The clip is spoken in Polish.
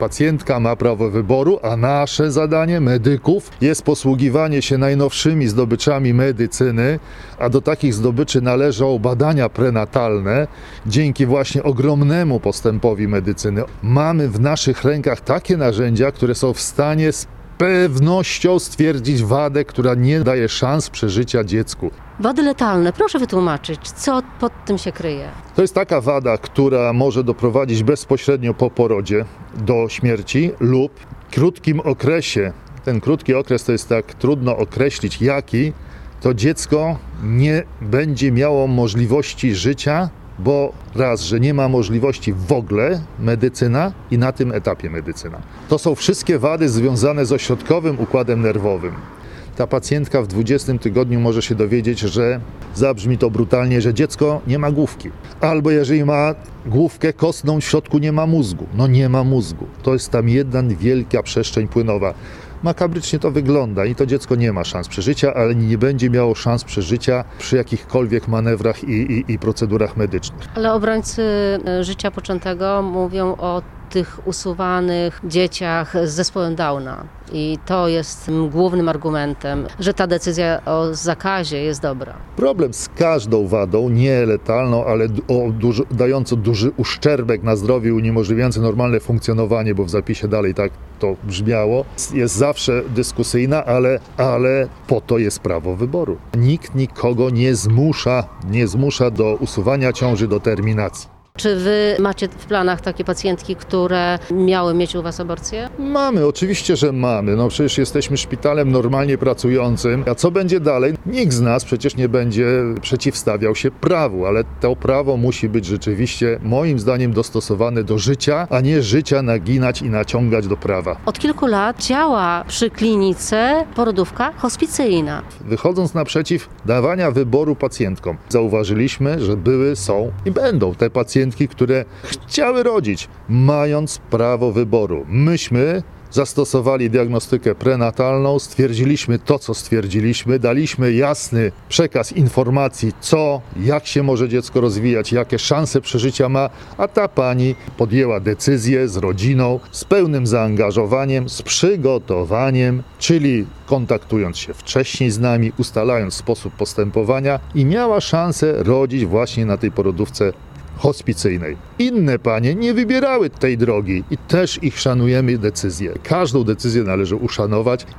Pacjentka ma prawo wyboru, a nasze zadanie medyków jest posługiwanie się najnowszymi zdobyczami medycyny, a do takich zdobyczy należą badania prenatalne. Dzięki właśnie ogromnemu postępowi medycyny mamy w naszych rękach takie narzędzia, które są w stanie pewnością stwierdzić wadę, która nie daje szans przeżycia dziecku. Wady letalne, proszę wytłumaczyć, co pod tym się kryje. To jest taka wada, która może doprowadzić bezpośrednio po porodzie do śmierci lub w krótkim okresie. Ten krótki okres to jest tak trudno określić jaki, to dziecko nie będzie miało możliwości życia, bo raz, że nie ma możliwości w ogóle medycyna i na tym etapie medycyna. To są wszystkie wady związane z ośrodkowym układem nerwowym. Ta pacjentka w 20 tygodniu może się dowiedzieć, że zabrzmi to brutalnie, że dziecko nie ma główki. Albo jeżeli ma główkę kostną, w środku nie ma mózgu. No nie ma mózgu. To jest tam jedna wielka przestrzeń płynowa. Makabrycznie to wygląda i to dziecko nie ma szans przeżycia, ale nie będzie miało szans przeżycia przy jakichkolwiek manewrach i, i, i procedurach medycznych. Ale obrońcy e, życia poczętego mówią o tych usuwanych dzieciach z zespołem Downa. I to jest głównym argumentem, że ta decyzja o zakazie jest dobra. Problem z każdą wadą, nie letalną, ale o duży, dającą duży uszczerbek na zdrowiu, uniemożliwiający normalne funkcjonowanie, bo w zapisie dalej tak to brzmiało, jest zawsze dyskusyjna, ale, ale po to jest prawo wyboru. Nikt nikogo nie zmusza, nie zmusza do usuwania ciąży, do terminacji. Czy wy macie w planach takie pacjentki, które miały mieć u was aborcję? Mamy, oczywiście, że mamy. No przecież jesteśmy szpitalem normalnie pracującym. A co będzie dalej? Nikt z nas przecież nie będzie przeciwstawiał się prawu, ale to prawo musi być rzeczywiście, moim zdaniem, dostosowane do życia, a nie życia naginać i naciągać do prawa. Od kilku lat działa przy klinice porodówka hospicyjna. Wychodząc naprzeciw dawania wyboru pacjentkom, zauważyliśmy, że były, są i będą te które chciały rodzić, mając prawo wyboru. Myśmy zastosowali diagnostykę prenatalną, stwierdziliśmy to, co stwierdziliśmy, daliśmy jasny przekaz informacji, co, jak się może dziecko rozwijać, jakie szanse przeżycia ma, a ta pani podjęła decyzję z rodziną, z pełnym zaangażowaniem, z przygotowaniem, czyli kontaktując się wcześniej z nami, ustalając sposób postępowania i miała szansę rodzić właśnie na tej porodówce hospicyjnej. Inne panie nie wybierały tej drogi i też ich szanujemy decyzję. Każdą decyzję należy uszanować